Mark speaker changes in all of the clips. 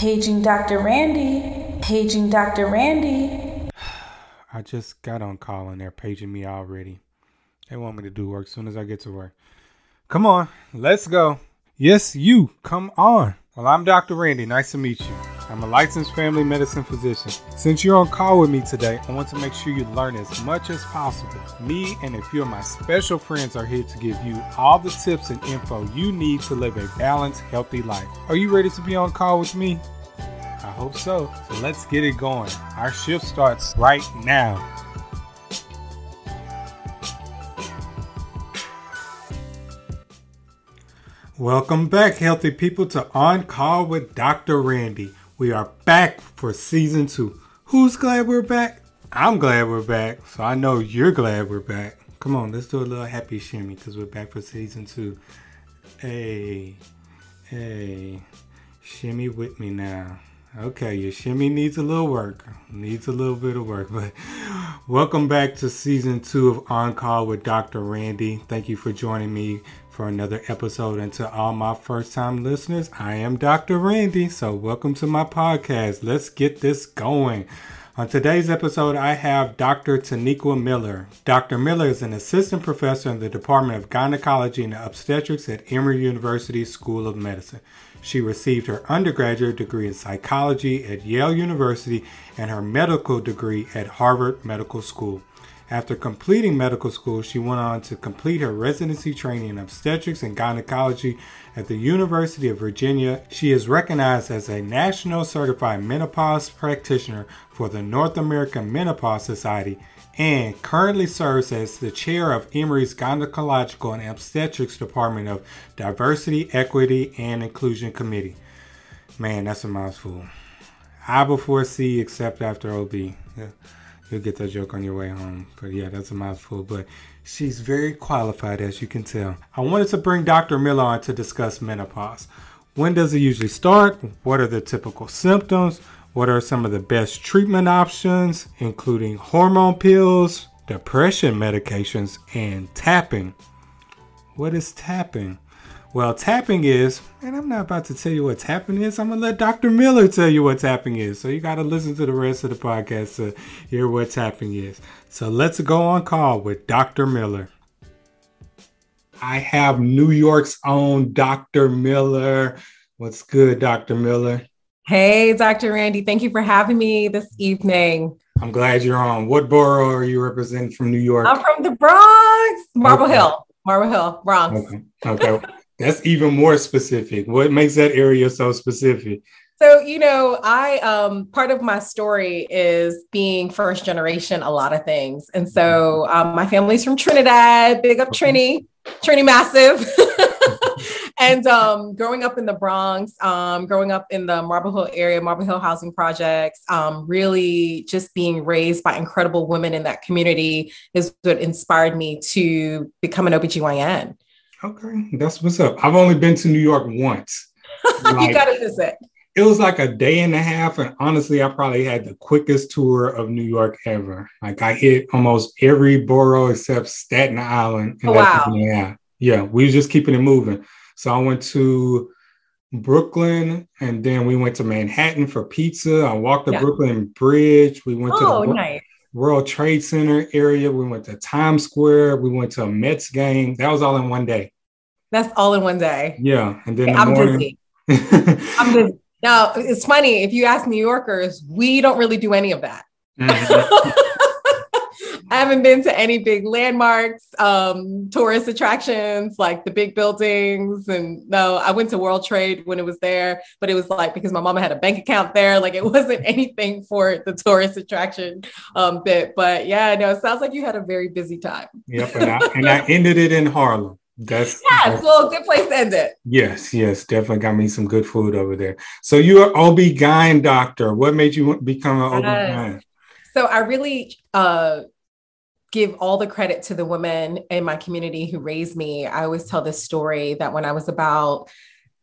Speaker 1: Paging Dr. Randy. Paging Dr. Randy.
Speaker 2: I just got on call and they're paging me already. They want me to do work as soon as I get to work. Come on, let's go. Yes, you, come on. Well, I'm Dr. Randy. Nice to meet you. I'm a licensed family medicine physician. Since you're on call with me today, I want to make sure you learn as much as possible. Me and a few of my special friends are here to give you all the tips and info you need to live a balanced, healthy life. Are you ready to be on call with me? I hope so. So let's get it going. Our shift starts right now. Welcome back, healthy people, to On Call with Dr. Randy. We are back for season two. Who's glad we're back? I'm glad we're back, so I know you're glad we're back. Come on, let's do a little happy shimmy because we're back for season two. Hey, hey, shimmy with me now. Okay, your shimmy needs a little work, needs a little bit of work, but welcome back to season two of On Call with Dr. Randy. Thank you for joining me for another episode. And to all my first time listeners, I am Dr. Randy. So, welcome to my podcast. Let's get this going. On today's episode, I have Dr. Taniqua Miller. Dr. Miller is an assistant professor in the Department of Gynecology and Obstetrics at Emory University School of Medicine. She received her undergraduate degree in psychology at Yale University and her medical degree at Harvard Medical School. After completing medical school, she went on to complete her residency training in obstetrics and gynecology at the University of Virginia. She is recognized as a national certified menopause practitioner for the North American Menopause Society and currently serves as the chair of Emory's Gynecological and Obstetrics Department of Diversity, Equity, and Inclusion Committee. Man, that's a mouthful. I before C, except after OB. Yeah. You'll get that joke on your way home. But yeah, that's a mouthful. But she's very qualified, as you can tell. I wanted to bring Dr. Miller on to discuss menopause. When does it usually start? What are the typical symptoms? What are some of the best treatment options, including hormone pills, depression medications, and tapping? What is tapping? Well, tapping is, and I'm not about to tell you what tapping is. I'm gonna let Dr. Miller tell you what tapping is. So you gotta listen to the rest of the podcast to hear what tapping is. So let's go on call with Dr. Miller. I have New York's own Dr. Miller. What's good, Dr. Miller?
Speaker 3: Hey, Dr. Randy. Thank you for having me this evening.
Speaker 2: I'm glad you're on. What borough are you representing from New York?
Speaker 3: I'm from the Bronx, Marble okay. Hill. Marble Hill, Bronx.
Speaker 2: Okay. okay. That's even more specific. What makes that area so specific?
Speaker 3: So, you know, I um part of my story is being first generation a lot of things. And so um, my family's from Trinidad, big up Trini, Trini massive. and um, growing up in the Bronx, um, growing up in the Marble Hill area, Marble Hill housing projects, um, really just being raised by incredible women in that community is what inspired me to become an OBGYN.
Speaker 2: Okay, that's what's up. I've only been to New York once.
Speaker 3: Like, you gotta visit.
Speaker 2: It was like a day and a half, and honestly, I probably had the quickest tour of New York ever. Like I hit almost every borough except Staten Island.
Speaker 3: Oh, wow.
Speaker 2: Yeah, yeah, we were just keeping it moving. So I went to Brooklyn, and then we went to Manhattan for pizza. I walked the yeah. Brooklyn Bridge. We went
Speaker 3: oh,
Speaker 2: to the oh,
Speaker 3: nice.
Speaker 2: World Trade Center area. We went to Times Square. We went to a Mets game. That was all in one day.
Speaker 3: That's all in one day.
Speaker 2: Yeah, and then
Speaker 3: the I'm morning... busy. I'm. Now it's funny if you ask New Yorkers, we don't really do any of that. Mm-hmm. I haven't been to any big landmarks, um, tourist attractions like the big buildings. And no, I went to World Trade when it was there, but it was like because my mama had a bank account there. Like it wasn't anything for the tourist attraction um, bit. But yeah, no, it sounds like you had a very busy time.
Speaker 2: Yep. And I, and I ended it in Harlem. That's
Speaker 3: yes, well, good place to end it.
Speaker 2: Yes, yes, definitely got me some good food over there. So you're an OB-GYN doctor. What made you become an OB-GYN?
Speaker 3: So I really uh give all the credit to the women in my community who raised me. I always tell this story that when I was about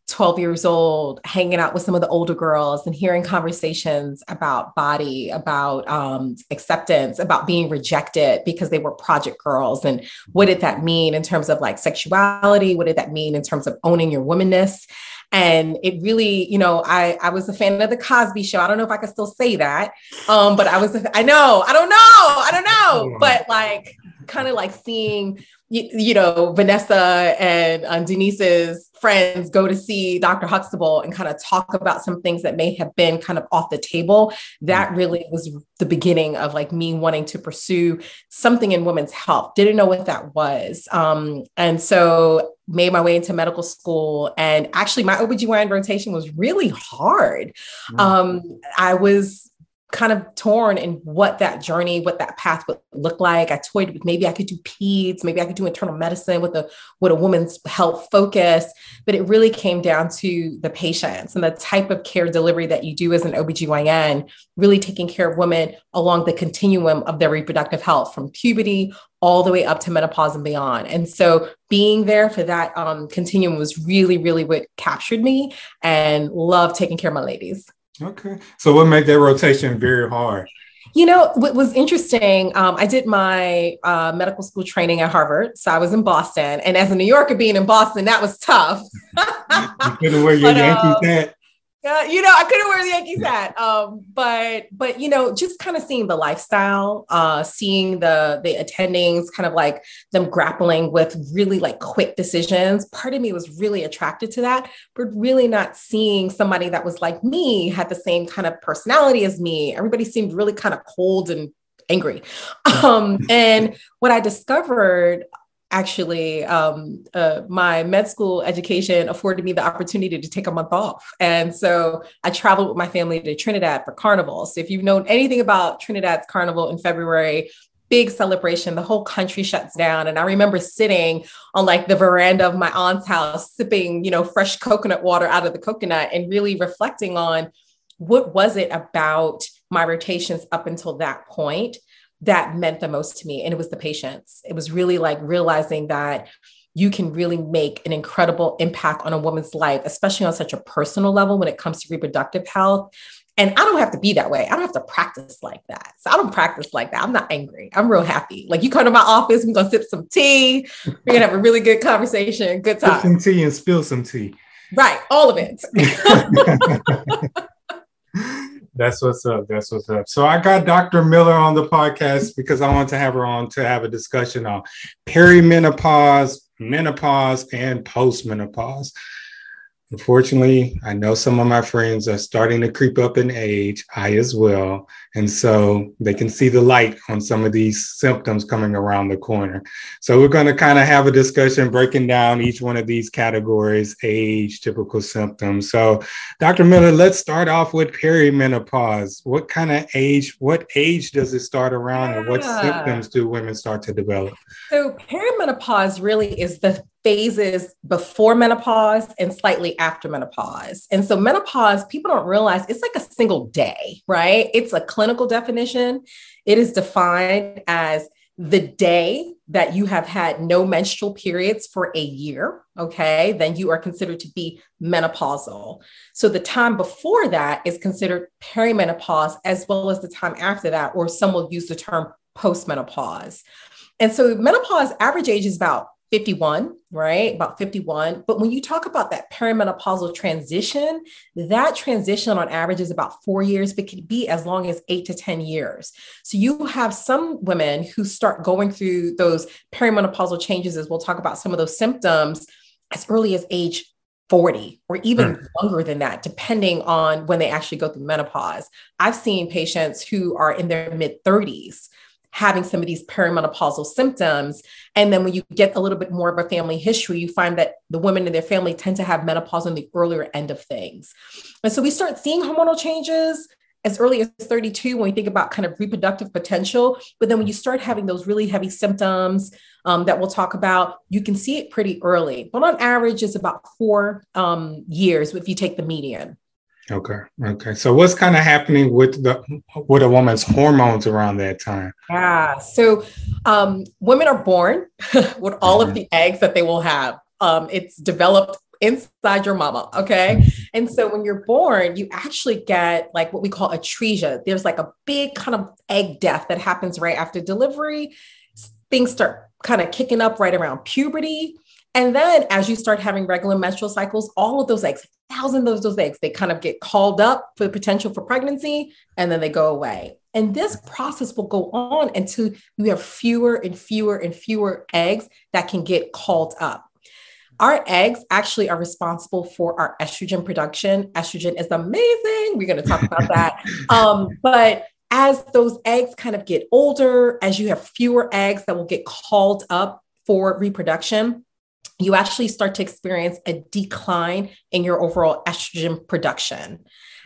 Speaker 3: 12 years old, hanging out with some of the older girls and hearing conversations about body, about um, acceptance, about being rejected because they were project girls. And what did that mean in terms of like sexuality? What did that mean in terms of owning your womanness? And it really, you know, I, I was a fan of the Cosby show. I don't know if I can still say that. Um, but I was, a, I know, I don't know, I don't know. But like, kind of like seeing you, you know, Vanessa and um, Denise's friends go to see Dr. Huxtable and kind of talk about some things that may have been kind of off the table. That mm. really was the beginning of like me wanting to pursue something in women's health. Didn't know what that was. Um, and so made my way into medical school. And actually, my OBGYN rotation was really hard. Mm. Um, I was kind of torn in what that journey, what that path would look like. I toyed with maybe I could do peds, maybe I could do internal medicine with a with a woman's health focus, but it really came down to the patients and the type of care delivery that you do as an OBGYN, really taking care of women along the continuum of their reproductive health from puberty all the way up to menopause and beyond. And so being there for that um, continuum was really, really what captured me and love taking care of my ladies.
Speaker 2: Okay. So what made that rotation very hard?
Speaker 3: You know, what was interesting, um, I did my uh, medical school training at Harvard. So I was in Boston. And as a New Yorker being in Boston, that was tough.
Speaker 2: you couldn't wear your but, Yankees uh, hat?
Speaker 3: Uh, you know, I couldn't wear the Yankees hat. Um, but but you know, just kind of seeing the lifestyle, uh, seeing the the attendings, kind of like them grappling with really like quick decisions. Part of me was really attracted to that, but really not seeing somebody that was like me, had the same kind of personality as me. Everybody seemed really kind of cold and angry. Um, and what I discovered actually um, uh, my med school education afforded me the opportunity to take a month off. And so i traveled with my family to trinidad for carnival. So if you've known anything about trinidad's carnival in february big celebration. The whole country shuts down. And i remember sitting on like the veranda of my aunt's house sipping you know fresh coconut water out of the coconut and really reflecting on what was it about my rotations up until that point that meant the most to me. And it was the patients. It was really like realizing that you can really make an incredible impact on a woman's life, especially on such a personal level when it comes to reproductive health. And I don't have to be that way. I don't have to practice like that. So I don't practice like that. I'm not angry. I'm real happy. Like you come to my office, we're gonna sip some tea. We're gonna have a really good conversation, good time.
Speaker 2: Sip some tea and spill some tea.
Speaker 3: Right, all of it.
Speaker 2: That's what's up. That's what's up. So I got Dr. Miller on the podcast because I want to have her on to have a discussion on perimenopause, menopause, and postmenopause. Unfortunately, I know some of my friends are starting to creep up in age, I as well. And so they can see the light on some of these symptoms coming around the corner. So we're going to kind of have a discussion breaking down each one of these categories, age, typical symptoms. So, Dr. Miller, let's start off with perimenopause. What kind of age, what age does it start around, and what symptoms do women start to develop?
Speaker 3: So, perimenopause really is the phases before menopause and slightly after menopause. And so, menopause, people don't realize it's like a single day, right? It's a clinical definition. It is defined as the day that you have had no menstrual periods for a year, okay, then you are considered to be menopausal. So the time before that is considered perimenopause, as well as the time after that, or some will use the term postmenopause. And so menopause average age is about 51, right? About 51. But when you talk about that perimenopausal transition, that transition on average is about four years, but can be as long as eight to 10 years. So you have some women who start going through those perimenopausal changes, as we'll talk about some of those symptoms as early as age 40 or even mm. younger than that, depending on when they actually go through menopause. I've seen patients who are in their mid 30s having some of these perimenopausal symptoms. And then when you get a little bit more of a family history, you find that the women in their family tend to have menopause on the earlier end of things. And so we start seeing hormonal changes as early as 32 when we think about kind of reproductive potential. But then when you start having those really heavy symptoms um, that we'll talk about, you can see it pretty early. But on average, it's about four um, years if you take the median.
Speaker 2: Okay. Okay. So what's kind of happening with the with a woman's hormones around that time?
Speaker 3: Yeah. So um, women are born with all mm-hmm. of the eggs that they will have. Um, it's developed inside your mama. Okay. And so when you're born, you actually get like what we call atresia. There's like a big kind of egg death that happens right after delivery. Things start kind of kicking up right around puberty. And then as you start having regular menstrual cycles, all of those eggs thousands of those eggs. They kind of get called up for the potential for pregnancy and then they go away. And this process will go on until you have fewer and fewer and fewer eggs that can get called up. Our eggs actually are responsible for our estrogen production. Estrogen is amazing. We're going to talk about that. Um, but as those eggs kind of get older, as you have fewer eggs that will get called up for reproduction, you actually start to experience a decline in your overall estrogen production.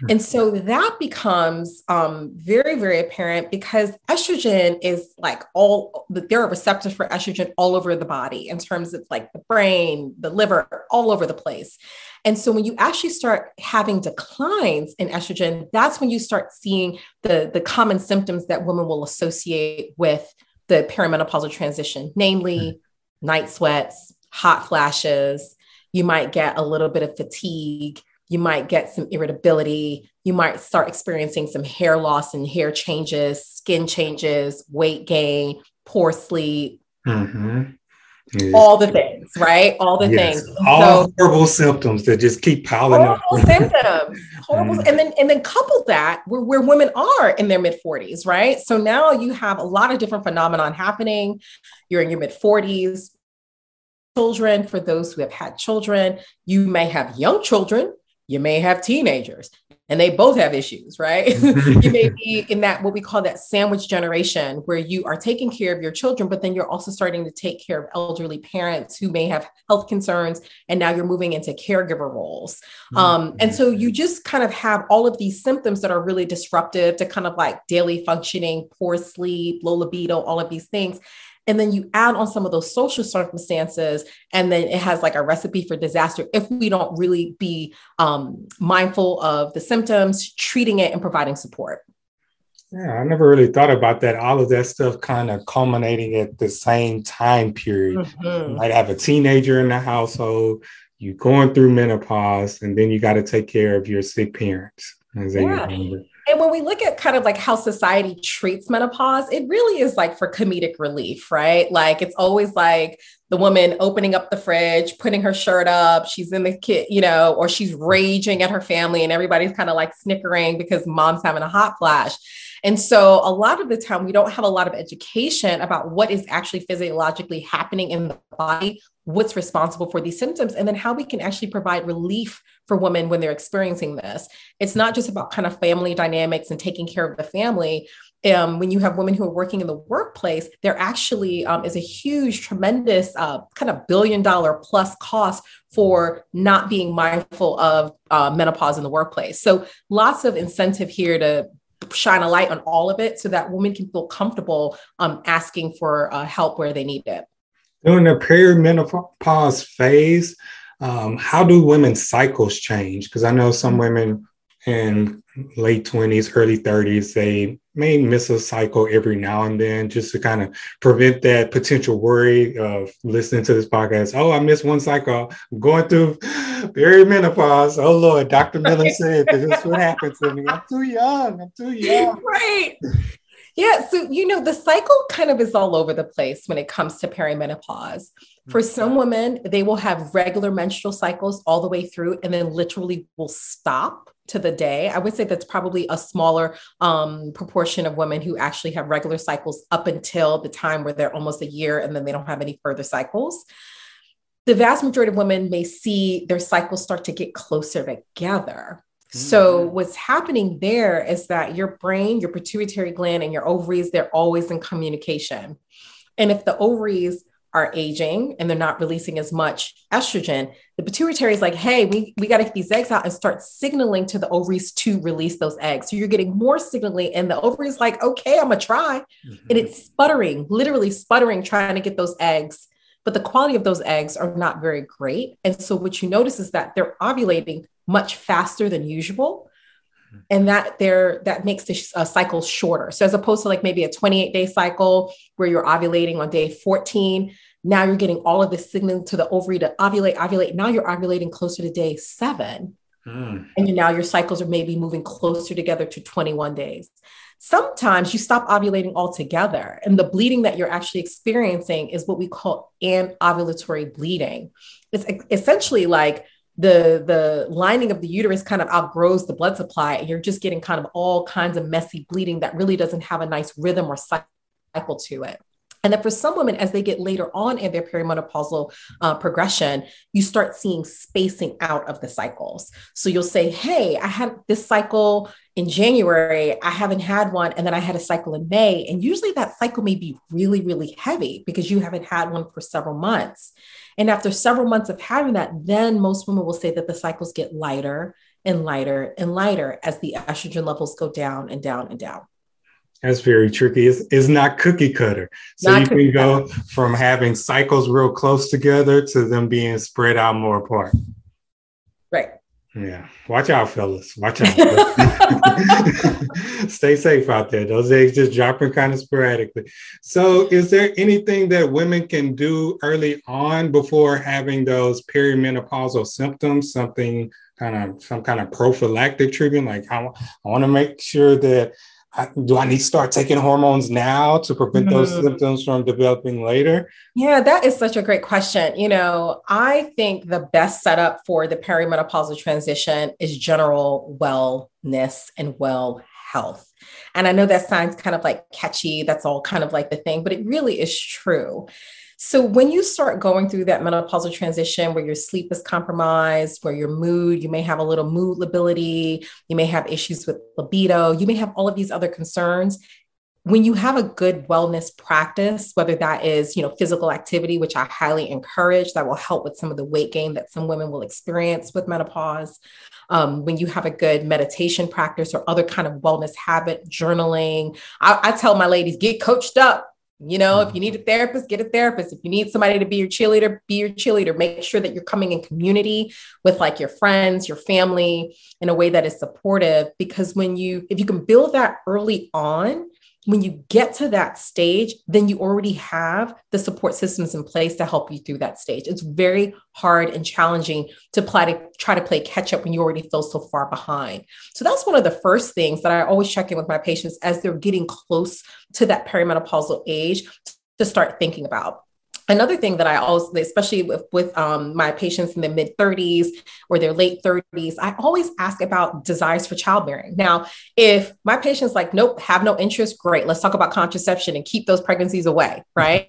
Speaker 3: And so that becomes um, very, very apparent because estrogen is like all, there are receptors for estrogen all over the body in terms of like the brain, the liver, all over the place. And so when you actually start having declines in estrogen, that's when you start seeing the, the common symptoms that women will associate with the perimenopausal transition, namely night sweats, hot flashes. You might get a little bit of fatigue. You might get some irritability. You might start experiencing some hair loss and hair changes, skin changes, weight gain, poor sleep. Mm-hmm. Yes. All the things, right? All the yes. things.
Speaker 2: All so, horrible symptoms that just keep piling
Speaker 3: horrible up. symptoms. Horrible. Mm. And then and then couple that where, where women are in their mid 40s, right? So now you have a lot of different phenomenon happening. You're in your mid 40s, children, for those who have had children, you may have young children, you may have teenagers, and they both have issues, right? you may be in that what we call that sandwich generation where you are taking care of your children, but then you're also starting to take care of elderly parents who may have health concerns, and now you're moving into caregiver roles. Um, and so you just kind of have all of these symptoms that are really disruptive to kind of like daily functioning, poor sleep, low libido, all of these things. And then you add on some of those social circumstances, and then it has like a recipe for disaster if we don't really be um, mindful of the symptoms, treating it, and providing support.
Speaker 2: Yeah, I never really thought about that. All of that stuff kind of culminating at the same time period. Mm-hmm. You might have a teenager in the household, you're going through menopause, and then you got to take care of your sick parents.
Speaker 3: yeah. And when we look at kind of like how society treats menopause, it really is like for comedic relief, right? Like it's always like the woman opening up the fridge, putting her shirt up, she's in the kit, you know, or she's raging at her family and everybody's kind of like snickering because mom's having a hot flash. And so a lot of the time we don't have a lot of education about what is actually physiologically happening in the body what's responsible for these symptoms and then how we can actually provide relief for women when they're experiencing this it's not just about kind of family dynamics and taking care of the family um, when you have women who are working in the workplace, there actually um, is a huge, tremendous uh, kind of billion dollar plus cost for not being mindful of uh, menopause in the workplace. So lots of incentive here to shine a light on all of it so that women can feel comfortable um, asking for uh, help where they need it.
Speaker 2: During the perimenopause phase, um, how do women's cycles change? Because I know some women in late 20s, early 30s, they may miss a cycle every now and then just to kind of prevent that potential worry of listening to this podcast. Oh, I missed one cycle. Going through perimenopause. Oh, Lord, Dr. Miller said this is what happens to me. I'm too young. I'm too young.
Speaker 3: Right. Yeah. So, you know, the cycle kind of is all over the place when it comes to perimenopause. For mm-hmm. some women, they will have regular menstrual cycles all the way through and then literally will stop to the day. I would say that's probably a smaller um, proportion of women who actually have regular cycles up until the time where they're almost a year and then they don't have any further cycles. The vast majority of women may see their cycles start to get closer together. So mm-hmm. what's happening there is that your brain, your pituitary gland, and your ovaries, they're always in communication. And if the ovaries are aging and they're not releasing as much estrogen, the pituitary is like, hey, we, we got to get these eggs out and start signaling to the ovaries to release those eggs. So you're getting more signaling, and the ovaries like, okay, I'm gonna try. Mm-hmm. And it's sputtering, literally sputtering, trying to get those eggs. But the quality of those eggs are not very great. And so what you notice is that they're ovulating much faster than usual. And that there that makes the uh, cycle shorter. So as opposed to like maybe a 28 day cycle where you're ovulating on day 14 now you're getting all of this signal to the ovary to ovulate ovulate. Now you're ovulating closer to day seven. Mm. and now your cycles are maybe moving closer together to 21 days sometimes you stop ovulating altogether and the bleeding that you're actually experiencing is what we call anovulatory bleeding it's essentially like the the lining of the uterus kind of outgrows the blood supply and you're just getting kind of all kinds of messy bleeding that really doesn't have a nice rhythm or cycle to it and then for some women, as they get later on in their perimenopausal uh, progression, you start seeing spacing out of the cycles. So you'll say, Hey, I had this cycle in January, I haven't had one. And then I had a cycle in May. And usually that cycle may be really, really heavy because you haven't had one for several months. And after several months of having that, then most women will say that the cycles get lighter and lighter and lighter as the estrogen levels go down and down and down.
Speaker 2: That's very tricky. It's, it's not cookie cutter. So not you can go cutter. from having cycles real close together to them being spread out more apart.
Speaker 3: Right.
Speaker 2: Yeah. Watch out, fellas. Watch out. Stay safe out there. Those eggs just dropping kind of sporadically. So, is there anything that women can do early on before having those perimenopausal symptoms? Something kind of some kind of prophylactic treatment? Like, I, I want to make sure that do I need to start taking hormones now to prevent mm-hmm. those symptoms from developing later?
Speaker 3: Yeah, that is such a great question. You know, I think the best setup for the perimenopausal transition is general wellness and well health. And I know that sounds kind of like catchy, that's all kind of like the thing, but it really is true. So when you start going through that menopausal transition where your sleep is compromised, where your mood, you may have a little mood lability, you may have issues with libido, you may have all of these other concerns. When you have a good wellness practice, whether that is, you know, physical activity, which I highly encourage, that will help with some of the weight gain that some women will experience with menopause. Um, when you have a good meditation practice or other kind of wellness habit, journaling, I, I tell my ladies, get coached up you know, if mm. you need a therapist, get a therapist. If you need somebody to be your cheerleader, be your cheerleader. Make sure that you're coming in community with like your friends, your family in a way that is supportive. Because when you, if you can build that early on, when you get to that stage, then you already have the support systems in place to help you through that stage. It's very hard and challenging to, to try to play catch up when you already feel so far behind. So that's one of the first things that I always check in with my patients as they're getting close to that perimenopausal age to start thinking about. Another thing that I always, especially with, with um, my patients in the mid 30s or their late 30s, I always ask about desires for childbearing. Now, if my patient's like, nope, have no interest, great, let's talk about contraception and keep those pregnancies away, right?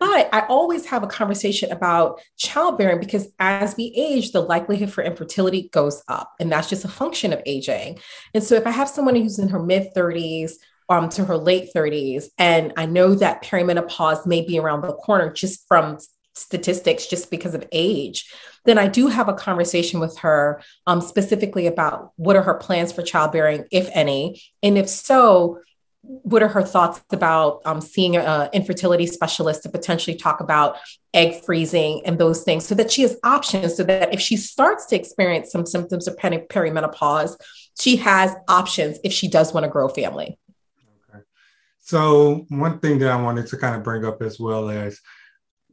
Speaker 3: But I always have a conversation about childbearing because as we age, the likelihood for infertility goes up. And that's just a function of aging. And so if I have someone who's in her mid 30s um, to her late 30s. And I know that perimenopause may be around the corner just from statistics, just because of age. Then I do have a conversation with her um, specifically about what are her plans for childbearing, if any. And if so, what are her thoughts about um, seeing an infertility specialist to potentially talk about egg freezing and those things so that she has options so that if she starts to experience some symptoms of perimenopause she has options if she does want to grow family
Speaker 2: so, one thing that I wanted to kind of bring up as well as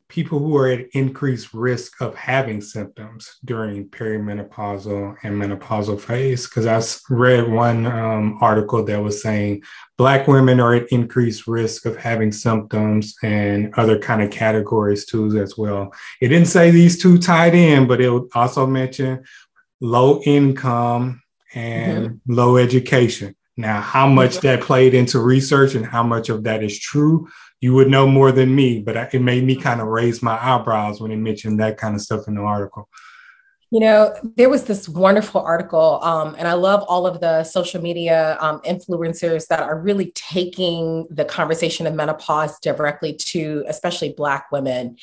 Speaker 2: people who are at increased risk of having symptoms during perimenopausal and menopausal phase. Because I read one um, article that was saying Black women are at increased risk of having symptoms and other kind of categories too, as well. It didn't say these two tied in, but it also mentioned low income and mm-hmm. low education. Now, how much that played into research and how much of that is true, you would know more than me, but it made me kind of raise my eyebrows when it mentioned that kind of stuff in the article.
Speaker 3: You know, there was this wonderful article, um, and I love all of the social media um, influencers that are really taking the conversation of menopause directly to especially Black women.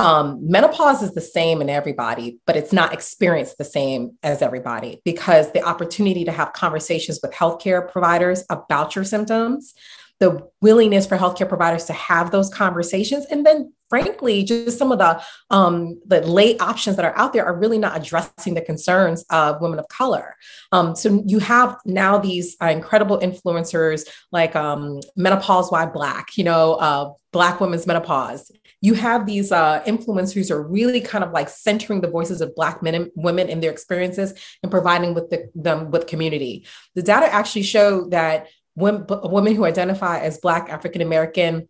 Speaker 3: Um, menopause is the same in everybody, but it's not experienced the same as everybody because the opportunity to have conversations with healthcare providers about your symptoms, the willingness for healthcare providers to have those conversations, and then frankly, just some of the um, the late options that are out there are really not addressing the concerns of women of color. Um, so you have now these uh, incredible influencers like um, Menopause While Black, you know, uh, Black Women's Menopause, you have these uh, influencers who are really kind of like centering the voices of Black men and women in their experiences and providing with the, them with community. The data actually show that women, women who identify as Black African American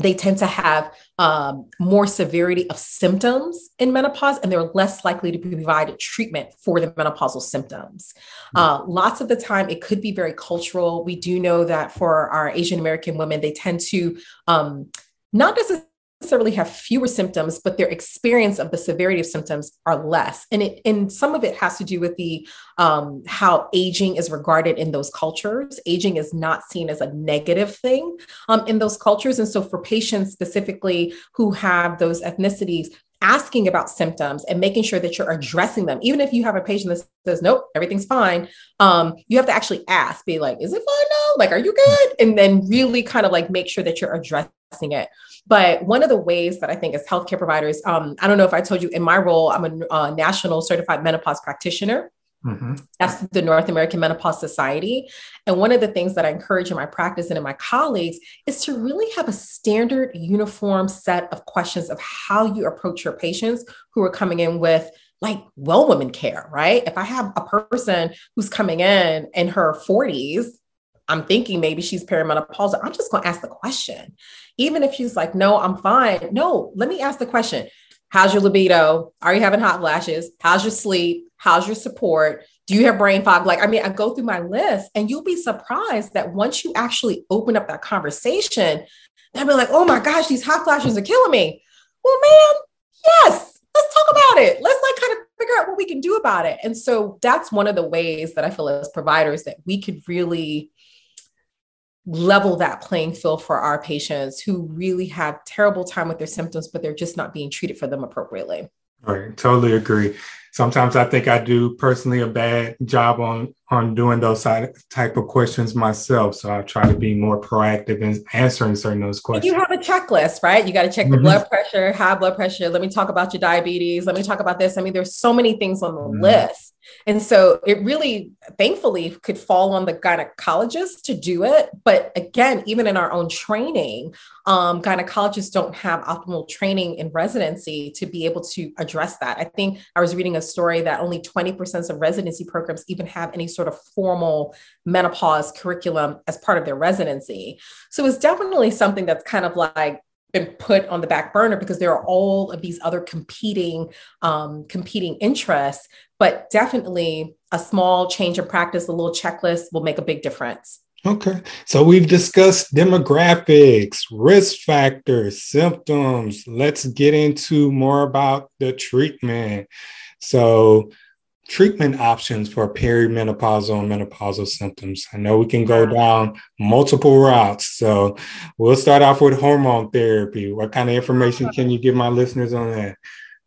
Speaker 3: they tend to have um, more severity of symptoms in menopause and they're less likely to be provided treatment for the menopausal symptoms. Hmm. Uh, lots of the time, it could be very cultural. We do know that for our Asian American women, they tend to um, not necessarily necessarily have fewer symptoms, but their experience of the severity of symptoms are less. And it and some of it has to do with the um, how aging is regarded in those cultures. Aging is not seen as a negative thing um, in those cultures. And so for patients specifically who have those ethnicities, asking about symptoms and making sure that you're addressing them. Even if you have a patient that says, nope, everything's fine, um, you have to actually ask, be like, is it fine now? Like, are you good? And then really kind of like make sure that you're addressing it. But one of the ways that I think as healthcare providers, um, I don't know if I told you in my role, I'm a uh, national certified menopause practitioner. Mm-hmm. That's the North American Menopause Society. And one of the things that I encourage in my practice and in my colleagues is to really have a standard, uniform set of questions of how you approach your patients who are coming in with like well woman care, right? If I have a person who's coming in in her 40s, I'm thinking maybe she's perimenopausal. I'm just going to ask the question. Even if she's like, no, I'm fine. No, let me ask the question. How's your libido? Are you having hot flashes? How's your sleep? How's your support? Do you have brain fog? Like, I mean, I go through my list and you'll be surprised that once you actually open up that conversation, they'll be like, oh my gosh, these hot flashes are killing me. Well, man, yes, let's talk about it. Let's like kind of figure out what we can do about it. And so that's one of the ways that I feel as providers that we could really level that playing field for our patients who really have terrible time with their symptoms, but they're just not being treated for them appropriately.
Speaker 2: Right, totally agree sometimes I think I do personally a bad job on on doing those type of questions myself. So I try to be more proactive in answering certain those questions.
Speaker 3: You have a checklist, right? You got to check the mm-hmm. blood pressure, high blood pressure. Let me talk about your diabetes. Let me talk about this. I mean, there's so many things on the mm-hmm. list. And so it really, thankfully, could fall on the gynecologist to do it. But again, even in our own training, um, gynecologists don't have optimal training in residency to be able to address that. I think I was reading a story that only 20% of residency programs even have any sort of formal menopause curriculum as part of their residency. So it's definitely something that's kind of like been put on the back burner because there are all of these other competing um, competing interests but definitely a small change in practice a little checklist will make a big difference
Speaker 2: okay so we've discussed demographics risk factors symptoms let's get into more about the treatment so treatment options for perimenopausal and menopausal symptoms. I know we can go down multiple routes. So we'll start off with hormone therapy. What kind of information can you give my listeners on that?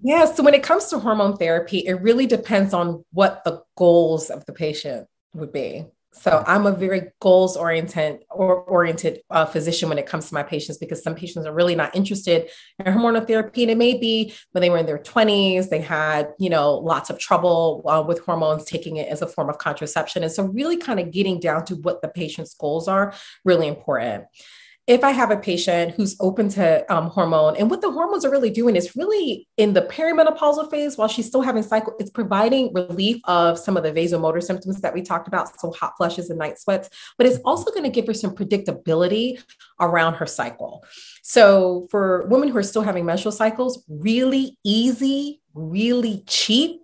Speaker 3: Yeah, so when it comes to hormone therapy, it really depends on what the goals of the patient would be. So I'm a very goals oriented or oriented uh, physician when it comes to my patients because some patients are really not interested in hormonal therapy, and it may be when they were in their 20s, they had you know lots of trouble uh, with hormones, taking it as a form of contraception, and so really kind of getting down to what the patient's goals are really important if I have a patient who's open to um, hormone, and what the hormones are really doing is really in the perimenopausal phase while she's still having cycle, it's providing relief of some of the vasomotor symptoms that we talked about, so hot flushes and night sweats, but it's also going to give her some predictability around her cycle. So for women who are still having menstrual cycles, really easy, really cheap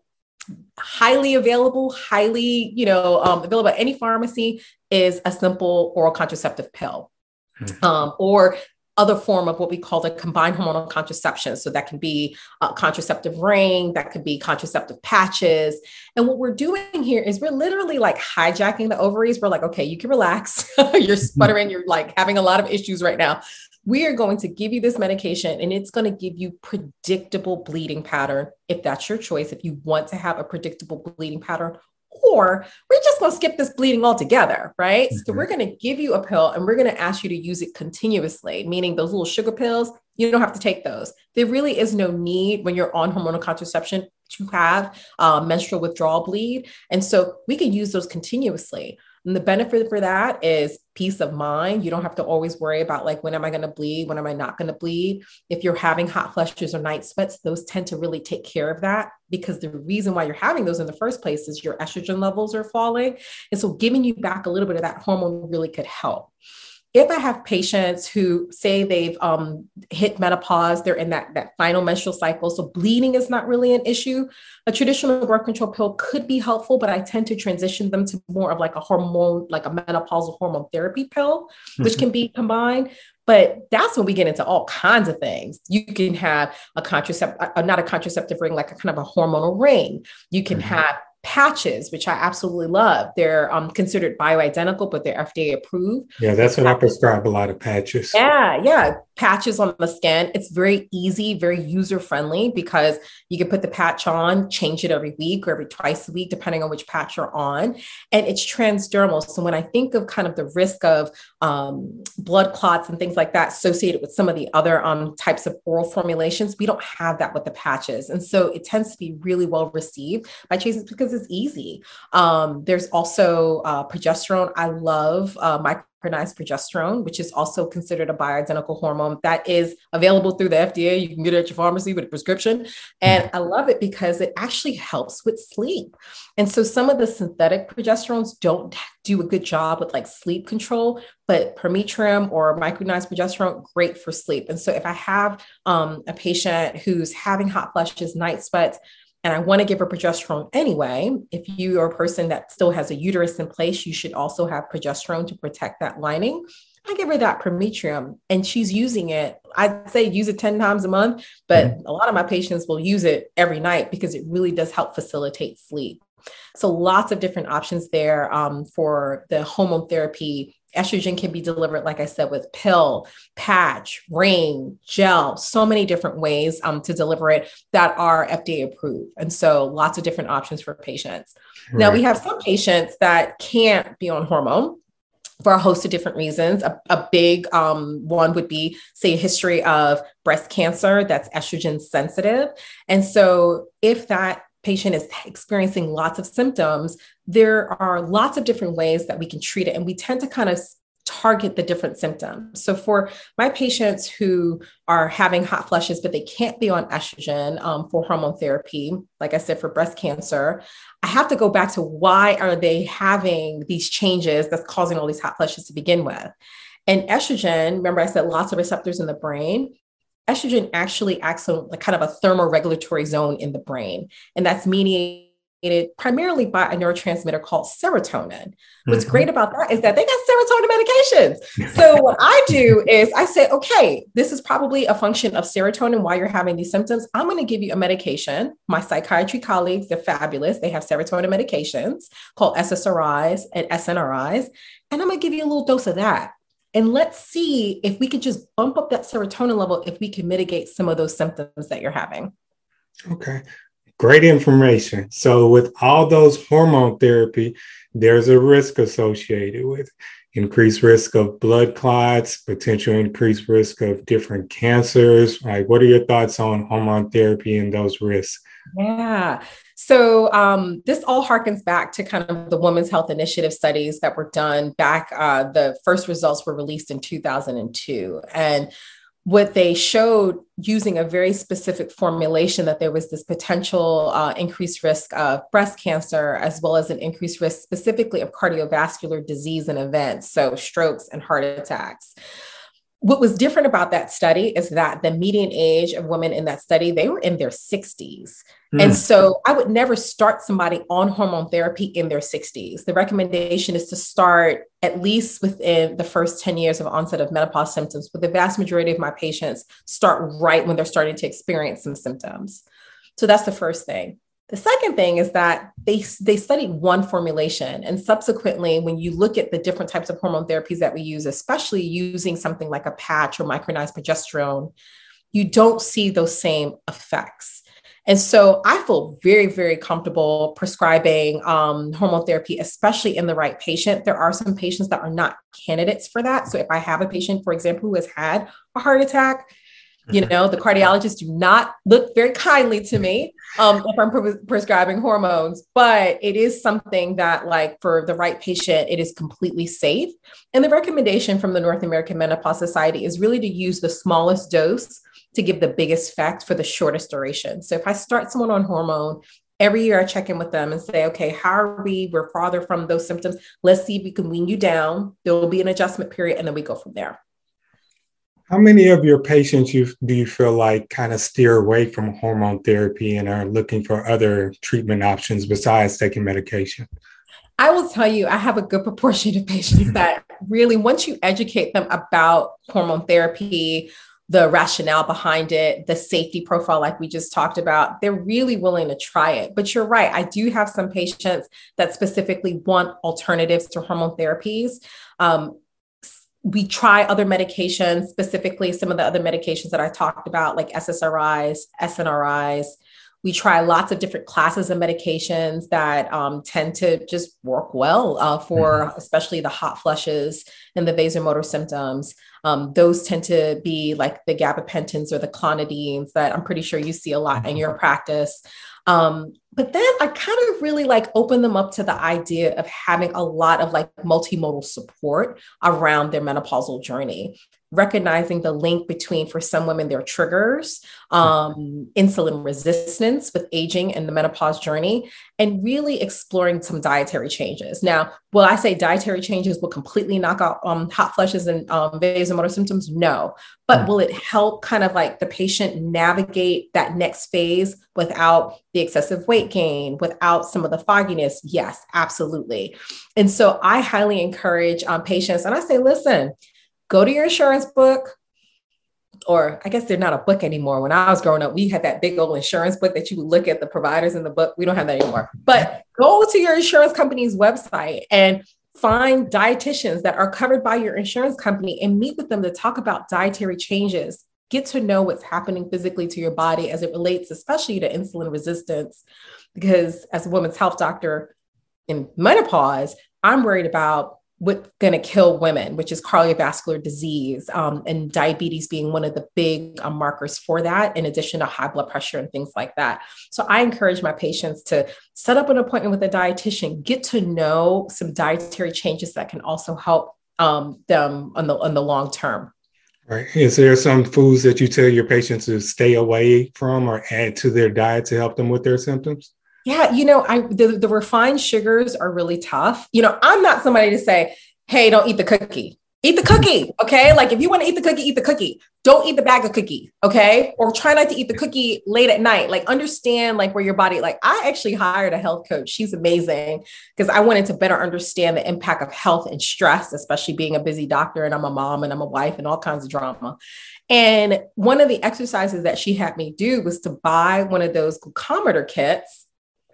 Speaker 3: highly available, highly, you know, um, available at any pharmacy is a simple oral contraceptive pill mm-hmm. um, or other form of what we call the combined hormonal contraception. So that can be a contraceptive ring, that could be contraceptive patches. And what we're doing here is we're literally like hijacking the ovaries. We're like, okay, you can relax. you're mm-hmm. sputtering, you're like having a lot of issues right now. We are going to give you this medication and it's going to give you predictable bleeding pattern if that's your choice. If you want to have a predictable bleeding pattern or we're just going to skip this bleeding altogether, right? Mm-hmm. So we're going to give you a pill and we're going to ask you to use it continuously, meaning those little sugar pills, you don't have to take those. There really is no need when you're on hormonal contraception to have uh, menstrual withdrawal bleed. And so we can use those continuously. And the benefit for that is peace of mind. You don't have to always worry about like, when am I going to bleed? When am I not going to bleed? If you're having hot flushes or night sweats, those tend to really take care of that because the reason why you're having those in the first place is your estrogen levels are falling. And so giving you back a little bit of that hormone really could help. If I have patients who say they've um, hit menopause, they're in that, that final menstrual cycle, so bleeding is not really an issue, a traditional birth control pill could be helpful, but I tend to transition them to more of like a hormone, like a menopausal hormone therapy pill, which mm-hmm. can be combined. But that's when we get into all kinds of things. You can have a contraceptive, uh, not a contraceptive ring, like a kind of a hormonal ring. You can mm-hmm. have patches, which I absolutely love. They're um, considered bioidentical, but they're FDA approved.
Speaker 2: Yeah, that's what I prescribe a lot of patches.
Speaker 3: Yeah, yeah. Patches on the skin. It's very easy, very user friendly because you can put the patch on, change it every week or every twice a week, depending on which patch you're on. And it's transdermal. So when I think of kind of the risk of um, blood clots and things like that associated with some of the other um, types of oral formulations, we don't have that with the patches. And so it tends to be really well received by patients because it's easy. Um, there's also uh, progesterone. I love uh, progesterone, which is also considered a bioidentical hormone that is available through the FDA. You can get it at your pharmacy with a prescription. And mm-hmm. I love it because it actually helps with sleep. And so some of the synthetic progesterones don't do a good job with like sleep control, but Prometrium or micronized progesterone, great for sleep. And so if I have um, a patient who's having hot flushes, night sweats, and I want to give her progesterone anyway. If you are a person that still has a uterus in place, you should also have progesterone to protect that lining. I give her that Prometrium and she's using it. I'd say use it 10 times a month, but mm-hmm. a lot of my patients will use it every night because it really does help facilitate sleep. So lots of different options there um, for the hormone therapy Estrogen can be delivered, like I said, with pill, patch, ring, gel, so many different ways um, to deliver it that are FDA approved. And so lots of different options for patients. Right. Now, we have some patients that can't be on hormone for a host of different reasons. A, a big um, one would be, say, a history of breast cancer that's estrogen sensitive. And so, if that patient is experiencing lots of symptoms, there are lots of different ways that we can treat it. And we tend to kind of target the different symptoms. So for my patients who are having hot flushes, but they can't be on estrogen um, for hormone therapy, like I said, for breast cancer, I have to go back to why are they having these changes that's causing all these hot flushes to begin with. And estrogen, remember I said lots of receptors in the brain estrogen actually acts on like kind of a thermoregulatory zone in the brain, and that's mediated primarily by a neurotransmitter called serotonin. What's mm-hmm. great about that is that they got serotonin medications. So what I do is I say, okay, this is probably a function of serotonin while you're having these symptoms. I'm going to give you a medication. My psychiatry colleagues, they're fabulous. They have serotonin medications called SSRIs and SNRIs. And I'm going to give you a little dose of that. And let's see if we could just bump up that serotonin level if we can mitigate some of those symptoms that you're having.
Speaker 2: Okay. Great information. So, with all those hormone therapy, there's a risk associated with increased risk of blood clots, potential increased risk of different cancers. Right? What are your thoughts on hormone therapy and those risks?
Speaker 3: Yeah. So um, this all harkens back to kind of the Women's Health Initiative studies that were done back. Uh, the first results were released in 2002, and what they showed using a very specific formulation that there was this potential uh, increased risk of breast cancer as well as an increased risk specifically of cardiovascular disease and events so strokes and heart attacks what was different about that study is that the median age of women in that study they were in their 60s mm. and so i would never start somebody on hormone therapy in their 60s the recommendation is to start at least within the first 10 years of onset of menopause symptoms but the vast majority of my patients start right when they're starting to experience some symptoms so that's the first thing the second thing is that they, they studied one formulation. And subsequently, when you look at the different types of hormone therapies that we use, especially using something like a patch or micronized progesterone, you don't see those same effects. And so I feel very, very comfortable prescribing um, hormone therapy, especially in the right patient. There are some patients that are not candidates for that. So if I have a patient, for example, who has had a heart attack, you know, the cardiologists do not look very kindly to me um, if I'm pre- prescribing hormones, but it is something that, like, for the right patient, it is completely safe. And the recommendation from the North American Menopause Society is really to use the smallest dose to give the biggest effect for the shortest duration. So if I start someone on hormone, Every year I check in with them and say, okay, how are we? We're farther from those symptoms. Let's see if we can wean you down. There will be an adjustment period and then we go from there.
Speaker 2: How many of your patients you, do you feel like kind of steer away from hormone therapy and are looking for other treatment options besides taking medication?
Speaker 3: I will tell you, I have a good proportion of patients that really, once you educate them about hormone therapy, the rationale behind it, the safety profile, like we just talked about, they're really willing to try it. But you're right. I do have some patients that specifically want alternatives to hormone therapies. Um, we try other medications, specifically some of the other medications that I talked about, like SSRIs, SNRIs. We try lots of different classes of medications that um, tend to just work well uh, for mm-hmm. especially the hot flushes and the vasomotor symptoms. Um, those tend to be like the gabapentins or the clonidines that I'm pretty sure you see a lot in your mm-hmm. practice. Um, but then I kind of really like open them up to the idea of having a lot of like multimodal support around their menopausal journey recognizing the link between for some women their triggers um, insulin resistance with aging and the menopause journey and really exploring some dietary changes. Now will i say dietary changes will completely knock out um, hot flushes and um, vasomotor symptoms? No. But will it help kind of like the patient navigate that next phase without the excessive weight gain without some of the fogginess? Yes absolutely. And so i highly encourage um, patients and i say listen go to your insurance book, or I guess they're not a book anymore. When I was growing up, we had that big old insurance book that you would look at the providers in the book. We don't have that anymore. But go to your insurance company's website and find dietitians that are covered by your insurance company and meet with them to talk about dietary changes. Get to know what's happening physically to your body as it relates, especially to insulin resistance. Because as a women's health doctor in menopause, I'm worried about what's going to kill women, which is cardiovascular disease um, and diabetes being one of the big um, markers for that, in addition to high blood pressure and things like that. So I encourage my patients to set up an appointment with a dietitian, get to know some dietary changes that can also help um, them on the on the long term.
Speaker 2: Right. Is there some foods that you tell your patients to stay away from or add to their diet to help them with their symptoms?
Speaker 3: Yeah, you know, I the, the refined sugars are really tough. You know, I'm not somebody to say, "Hey, don't eat the cookie." Eat the cookie, okay? Like if you want to eat the cookie, eat the cookie. Don't eat the bag of cookie, okay? Or try not to eat the cookie late at night. Like understand like where your body like I actually hired a health coach. She's amazing because I wanted to better understand the impact of health and stress, especially being a busy doctor and I'm a mom and I'm a wife and all kinds of drama. And one of the exercises that she had me do was to buy one of those glucometer kits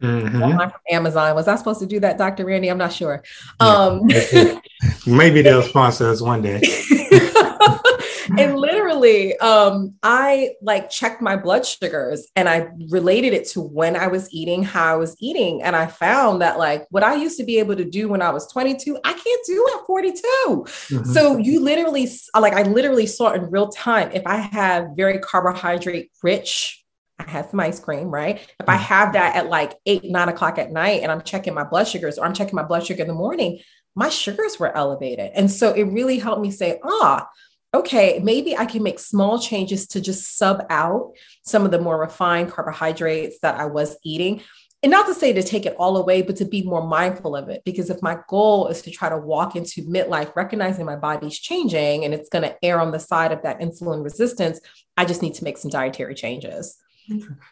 Speaker 3: Mm-hmm. Online from Amazon. Was I supposed to do that, Dr. Randy? I'm not sure. Um,
Speaker 2: Maybe they'll sponsor us one day.
Speaker 3: and literally, um, I like checked my blood sugars and I related it to when I was eating, how I was eating. And I found that like what I used to be able to do when I was 22, I can't do at 42. Mm-hmm. So you literally, like, I literally saw in real time if I have very carbohydrate rich I had some ice cream, right? If I mm. have that at like eight, nine o'clock at night and I'm checking my blood sugars or I'm checking my blood sugar in the morning, my sugars were elevated. And so it really helped me say, ah, okay, maybe I can make small changes to just sub out some of the more refined carbohydrates that I was eating. And not to say to take it all away, but to be more mindful of it. Because if my goal is to try to walk into midlife, recognizing my body's changing and it's going to err on the side of that insulin resistance, I just need to make some dietary changes.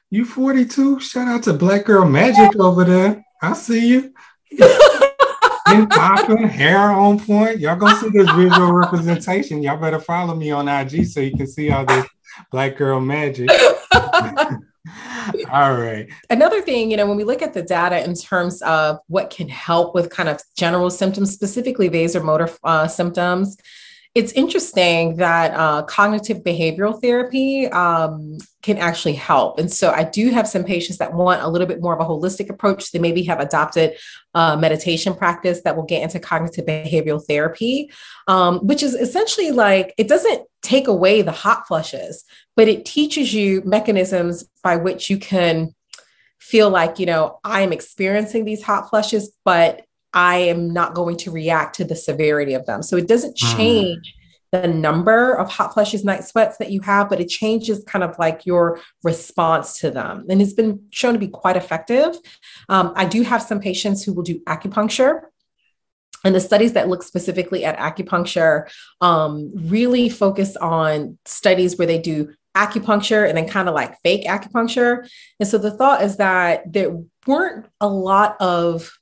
Speaker 2: You 42? Shout out to Black Girl Magic over there. I see you. Skin popping, hair on point. Y'all gonna see this visual representation. Y'all better follow me on IG so you can see all this Black Girl Magic. all right.
Speaker 3: Another thing, you know, when we look at the data in terms of what can help with kind of general symptoms, specifically vasomotor uh, symptoms, it's interesting that uh, cognitive behavioral therapy um, can actually help. And so I do have some patients that want a little bit more of a holistic approach. They maybe have adopted a meditation practice that will get into cognitive behavioral therapy, um, which is essentially like it doesn't take away the hot flushes, but it teaches you mechanisms by which you can feel like, you know, I'm experiencing these hot flushes, but I am not going to react to the severity of them. So it doesn't mm. change mm. the number of hot flushes, night sweats that you have, but it changes kind of like your response to them. And it's been shown to be quite effective. Um, I do have some patients who will do acupuncture. And the studies that look specifically at acupuncture um, really focus on studies where they do acupuncture and then kind of like fake acupuncture. And so the thought is that there weren't a lot of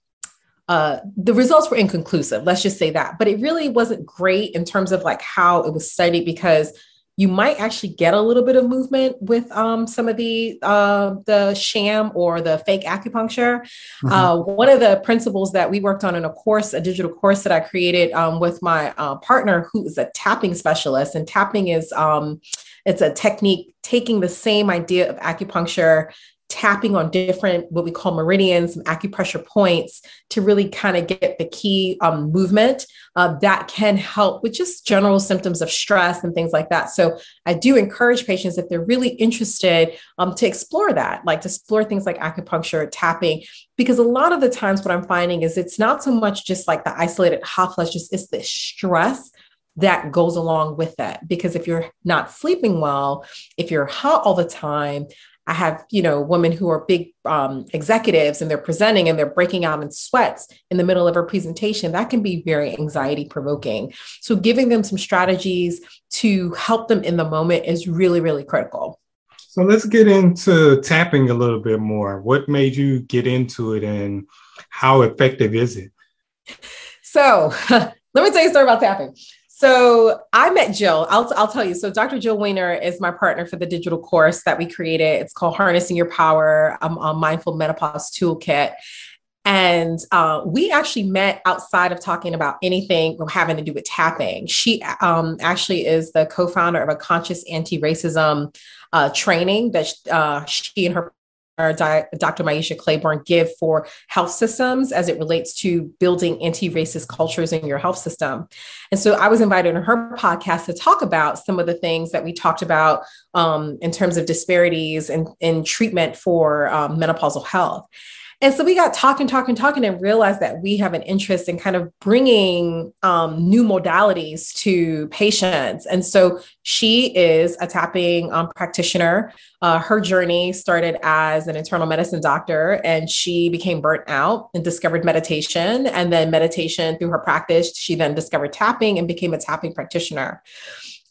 Speaker 3: uh, the results were inconclusive, let's just say that. But it really wasn't great in terms of like how it was studied because you might actually get a little bit of movement with um, some of the uh, the sham or the fake acupuncture. Mm-hmm. Uh, one of the principles that we worked on in a course, a digital course that I created um, with my uh, partner, who is a tapping specialist, and tapping is um, it's a technique taking the same idea of acupuncture tapping on different what we call meridians some acupressure points to really kind of get the key um, movement uh, that can help with just general symptoms of stress and things like that so i do encourage patients if they're really interested um, to explore that like to explore things like acupuncture tapping because a lot of the times what i'm finding is it's not so much just like the isolated hot flushes it's the stress that goes along with that. Because if you're not sleeping well, if you're hot all the time, I have, you know, women who are big um, executives and they're presenting and they're breaking out in sweats in the middle of a presentation. That can be very anxiety provoking. So, giving them some strategies to help them in the moment is really, really critical.
Speaker 2: So, let's get into tapping a little bit more. What made you get into it and how effective is it?
Speaker 3: So, let me tell you a story about tapping. So I met Jill. I'll, I'll tell you. So Dr. Jill Weiner is my partner for the digital course that we created. It's called Harnessing Your Power, um, a Mindful Menopause Toolkit. And uh, we actually met outside of talking about anything having to do with tapping. She um, actually is the co founder of a conscious anti racism uh, training that uh, she and her Dr. Maisha Claiborne give for health systems as it relates to building anti-racist cultures in your health system. And so I was invited on her podcast to talk about some of the things that we talked about um, in terms of disparities in, in treatment for um, menopausal health. And so we got talking, talking, talking, and realized that we have an interest in kind of bringing um, new modalities to patients. And so she is a tapping um, practitioner. Uh, her journey started as an internal medicine doctor, and she became burnt out and discovered meditation. And then, meditation through her practice, she then discovered tapping and became a tapping practitioner.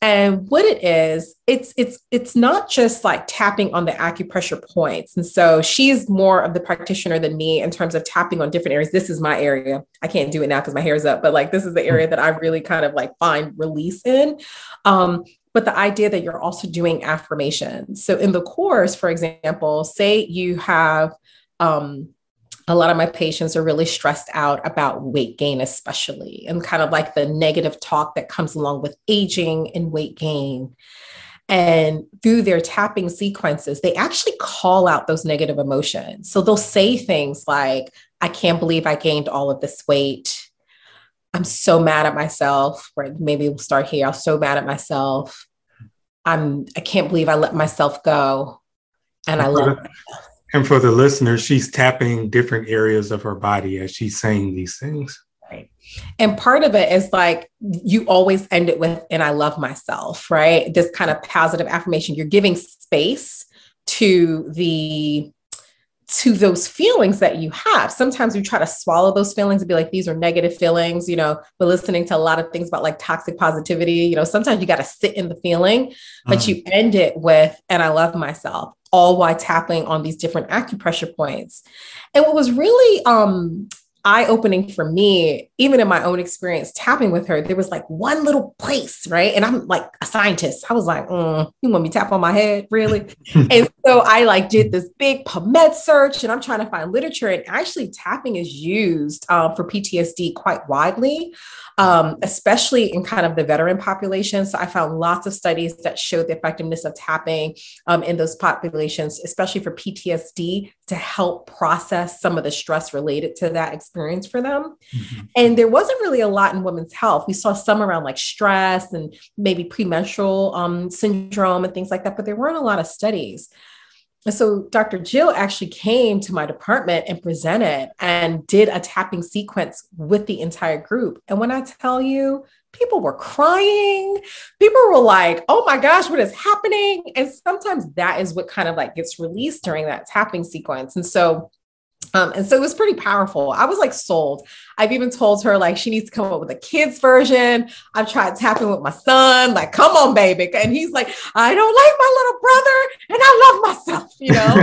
Speaker 3: And what it is, it's it's it's not just like tapping on the acupressure points. And so she's more of the practitioner than me in terms of tapping on different areas. This is my area. I can't do it now because my hair is up, but like this is the area that I really kind of like find release in. Um, but the idea that you're also doing affirmations. So in the course, for example, say you have um, a lot of my patients are really stressed out about weight gain, especially, and kind of like the negative talk that comes along with aging and weight gain. And through their tapping sequences, they actually call out those negative emotions. So they'll say things like, I can't believe I gained all of this weight. I'm so mad at myself. Or maybe we'll start here. I'm so mad at myself. I'm I can't believe I let myself go. And I love myself.
Speaker 2: And for the listeners, she's tapping different areas of her body as she's saying these things.
Speaker 3: Right. And part of it is like you always end it with, and I love myself, right? This kind of positive affirmation. You're giving space to the to those feelings that you have. Sometimes we try to swallow those feelings and be like, these are negative feelings, you know, we're listening to a lot of things about like toxic positivity. You know, sometimes you got to sit in the feeling, but mm. you end it with, and I love myself all while tapping on these different acupressure points. And what was really um, eye opening for me, even in my own experience tapping with her, there was like one little place, right? And I'm like a scientist. I was like, mm, you want me tap on my head, really? and so I like did this big PubMed search, and I'm trying to find literature. And actually, tapping is used uh, for PTSD quite widely um, especially in kind of the veteran population. So I found lots of studies that showed the effectiveness of tapping um, in those populations, especially for PTSD, to help process some of the stress related to that experience for them. Mm-hmm. And there wasn't really a lot in women's health. We saw some around like stress and maybe premenstrual um, syndrome and things like that, but there weren't a lot of studies. And so Dr. Jill actually came to my department and presented and did a tapping sequence with the entire group. And when I tell you, people were crying, people were like, oh my gosh, what is happening? And sometimes that is what kind of like gets released during that tapping sequence. And so um, and so it was pretty powerful. I was like sold. I've even told her like she needs to come up with a kids version. I've tried tapping with my son, like, come on, baby. And he's like, I don't like my little brother and I love myself, you know.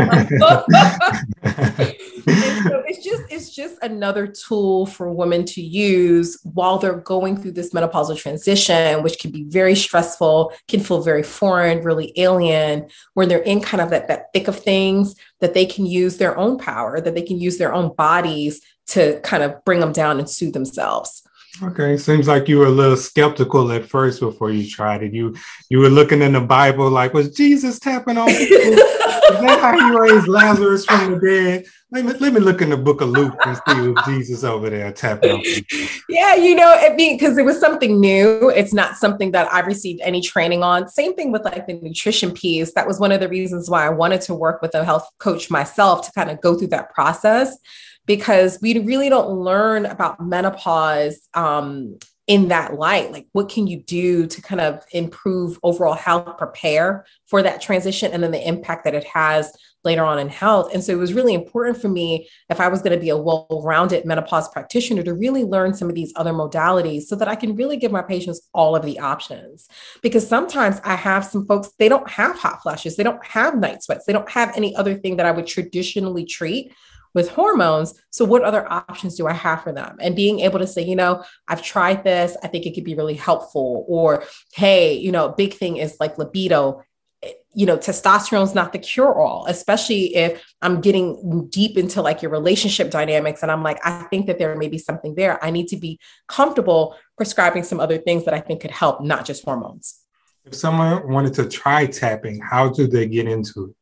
Speaker 3: so it's just it's just another tool for women to use while they're going through this menopausal transition, which can be very stressful, can feel very foreign, really alien, when they're in kind of that, that thick of things, that they can use their own power, that they can use their own bodies to kind of bring them down and soothe themselves.
Speaker 2: Okay, seems like you were a little skeptical at first before you tried it. You you were looking in the Bible like, was Jesus tapping on people? Is that how he raised Lazarus from the dead? Let me, let me look in the book of Luke and see if Jesus over there tapping.
Speaker 3: Yeah, you know, I mean, because it was something new. It's not something that I received any training on. Same thing with like the nutrition piece. That was one of the reasons why I wanted to work with a health coach myself to kind of go through that process because we really don't learn about menopause um, in that light? Like what can you do to kind of improve overall health prepare for that transition and then the impact that it has later on in health? And so it was really important for me if i was going to be a well-rounded menopause practitioner to really learn some of these other modalities so that i can really give my patients all of the options. Because sometimes i have some folks they don't have hot flashes they don't have night sweats they don't have any other thing that i would traditionally treat with hormones. So, what other options do I have for them? And being able to say, you know, I've tried this, I think it could be really helpful. Or, hey, you know, big thing is like libido. You know, testosterone is not the cure all, especially if I'm getting deep into like your relationship dynamics. And I'm like, I think that there may be something there. I need to be comfortable prescribing some other things that I think could help, not just hormones.
Speaker 2: If someone wanted to try tapping, how do they get into it?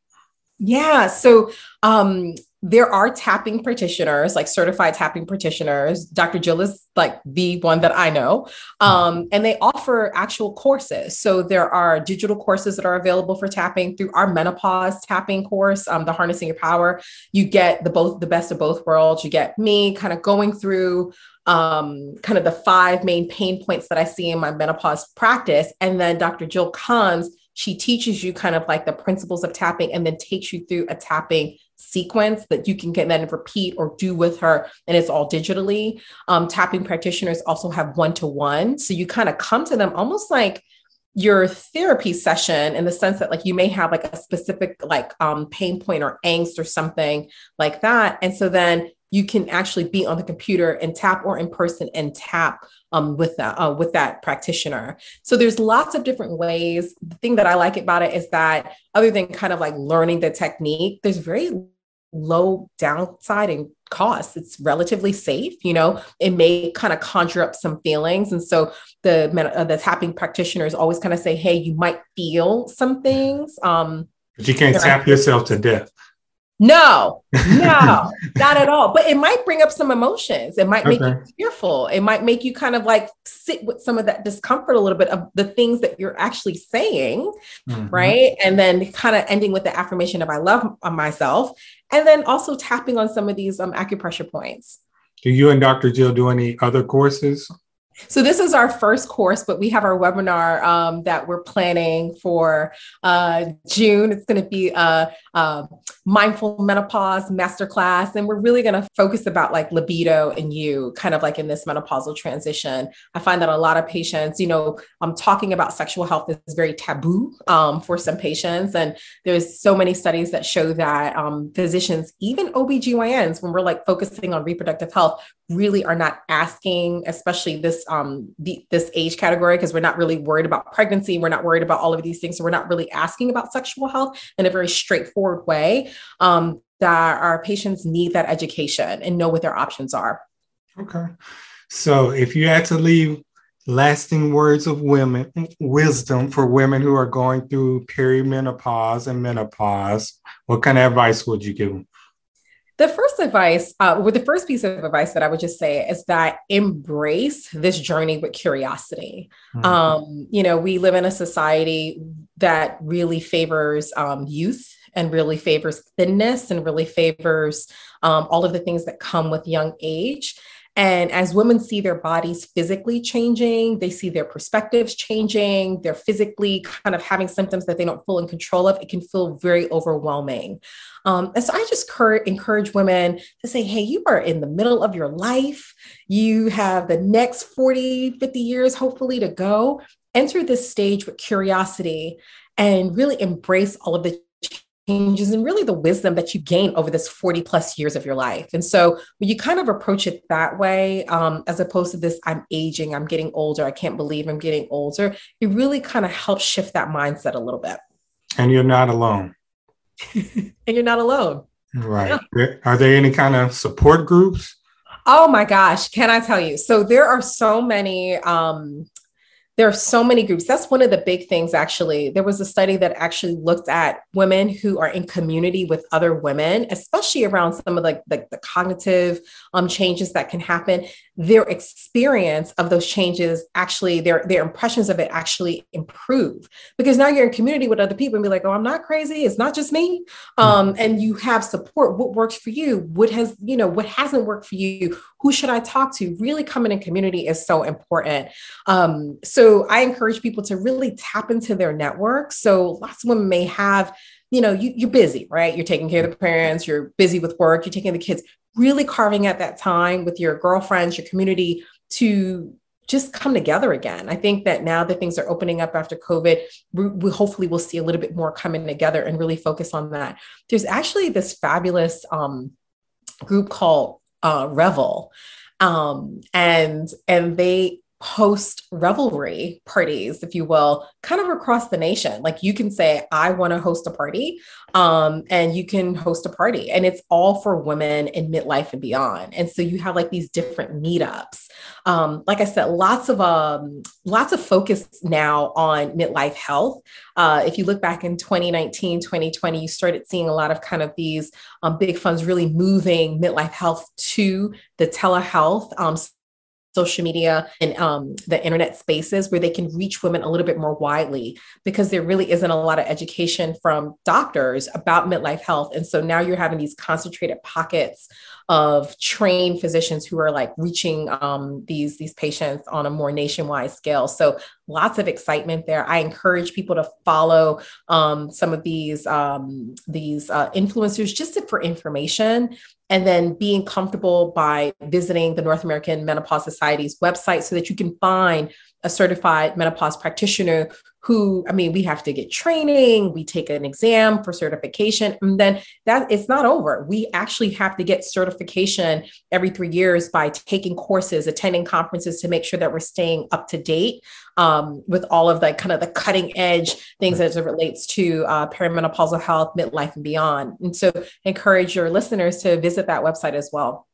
Speaker 3: Yeah. So um, there are tapping practitioners, like certified tapping practitioners. Dr. Jill is like the one that I know. Um, and they offer actual courses. So there are digital courses that are available for tapping through our menopause tapping course, um, the harnessing your power. You get the both the best of both worlds. You get me kind of going through um, kind of the five main pain points that I see in my menopause practice. And then Dr. Jill comes, she teaches you kind of like the principles of tapping and then takes you through a tapping sequence that you can get then repeat or do with her and it's all digitally. Um, tapping practitioners also have one-to-one. So you kind of come to them almost like your therapy session in the sense that like you may have like a specific like um, pain point or angst or something like that. And so then you can actually be on the computer and tap or in person and tap um, with that uh, with that practitioner. So there's lots of different ways. The thing that I like about it is that other than kind of like learning the technique, there's very low downside and cost. It's relatively safe. You know, it may kind of conjure up some feelings, and so the uh, the tapping practitioners always kind of say, "Hey, you might feel some things." Um,
Speaker 2: but you can't tap yourself to death.
Speaker 3: No, no, not at all. But it might bring up some emotions. It might make okay. you fearful. It might make you kind of like sit with some of that discomfort a little bit of the things that you're actually saying, mm-hmm. right? And then kind of ending with the affirmation of I love myself, and then also tapping on some of these um, acupressure points.
Speaker 2: Do you and Dr. Jill do any other courses
Speaker 3: so this is our first course, but we have our webinar um, that we're planning for uh, June. It's going to be a, a, mindful menopause masterclass, and we're really going to focus about like libido and you, kind of like in this menopausal transition. I find that a lot of patients, you know, um, talking about sexual health is very taboo um, for some patients, and there's so many studies that show that um, physicians, even OBGYNs, when we're like focusing on reproductive health, really are not asking, especially this um the, this age category, because we're not really worried about pregnancy, we're not worried about all of these things, so we're not really asking about sexual health in a very straightforward way. Um, that our patients need that education and know what their options are.
Speaker 2: Okay, so if you had to leave lasting words of women wisdom for women who are going through perimenopause and menopause, what kind of advice would you give them?
Speaker 3: The first advice, uh, or the first piece of advice that I would just say is that embrace this journey with curiosity. Mm-hmm. Um, you know, we live in a society that really favors um, youth and really favors thinness and really favors um, all of the things that come with young age. And as women see their bodies physically changing, they see their perspectives changing, they're physically kind of having symptoms that they don't feel in control of, it can feel very overwhelming. Um, and so I just cur- encourage women to say, hey, you are in the middle of your life. You have the next 40, 50 years, hopefully, to go. Enter this stage with curiosity and really embrace all of the changes and really the wisdom that you gain over this 40 plus years of your life. And so when you kind of approach it that way, um, as opposed to this, I'm aging, I'm getting older, I can't believe I'm getting older, it really kind of helps shift that mindset a little bit.
Speaker 2: And you're not alone.
Speaker 3: and you're not alone.
Speaker 2: Right. Yeah. Are there any kind of support groups?
Speaker 3: Oh my gosh, can I tell you? So there are so many um there are so many groups. That's one of the big things, actually. There was a study that actually looked at women who are in community with other women, especially around some of the, the, the cognitive um, changes that can happen. Their experience of those changes actually, their, their impressions of it actually improve because now you're in community with other people and be like, oh, I'm not crazy. It's not just me. Um, and you have support. What works for you? What has, you know, what hasn't worked for you? Who should I talk to? Really coming in community is so important. Um, so so I encourage people to really tap into their network. So lots of women may have, you know, you, you're busy, right? You're taking care of the parents, you're busy with work, you're taking the kids, really carving out that time with your girlfriends, your community to just come together again. I think that now that things are opening up after COVID, we, we, hopefully will see a little bit more coming together and really focus on that. There's actually this fabulous um, group called uh, Revel, um, and and they host revelry parties, if you will, kind of across the nation. Like you can say, I want to host a party, um, and you can host a party, and it's all for women in midlife and beyond. And so you have like these different meetups. Um, like I said, lots of um, lots of focus now on midlife health. Uh, if you look back in 2019, 2020, you started seeing a lot of kind of these um, big funds really moving midlife health to the telehealth um, social media and um, the internet spaces where they can reach women a little bit more widely because there really isn't a lot of education from doctors about midlife health. And so now you're having these concentrated pockets of trained physicians who are like reaching um, these these patients on a more nationwide scale. So lots of excitement there. I encourage people to follow um, some of these um, these uh, influencers just for information and then being comfortable by visiting the North American Menopause Society's website so that you can find a certified menopause practitioner who i mean we have to get training we take an exam for certification and then that it's not over. We actually have to get certification every three years by taking courses attending conferences to make sure that we're staying up to date um, with all of the kind of the cutting edge things as it relates to uh, perimenopausal health midlife and beyond. And so encourage your listeners to visit that website as well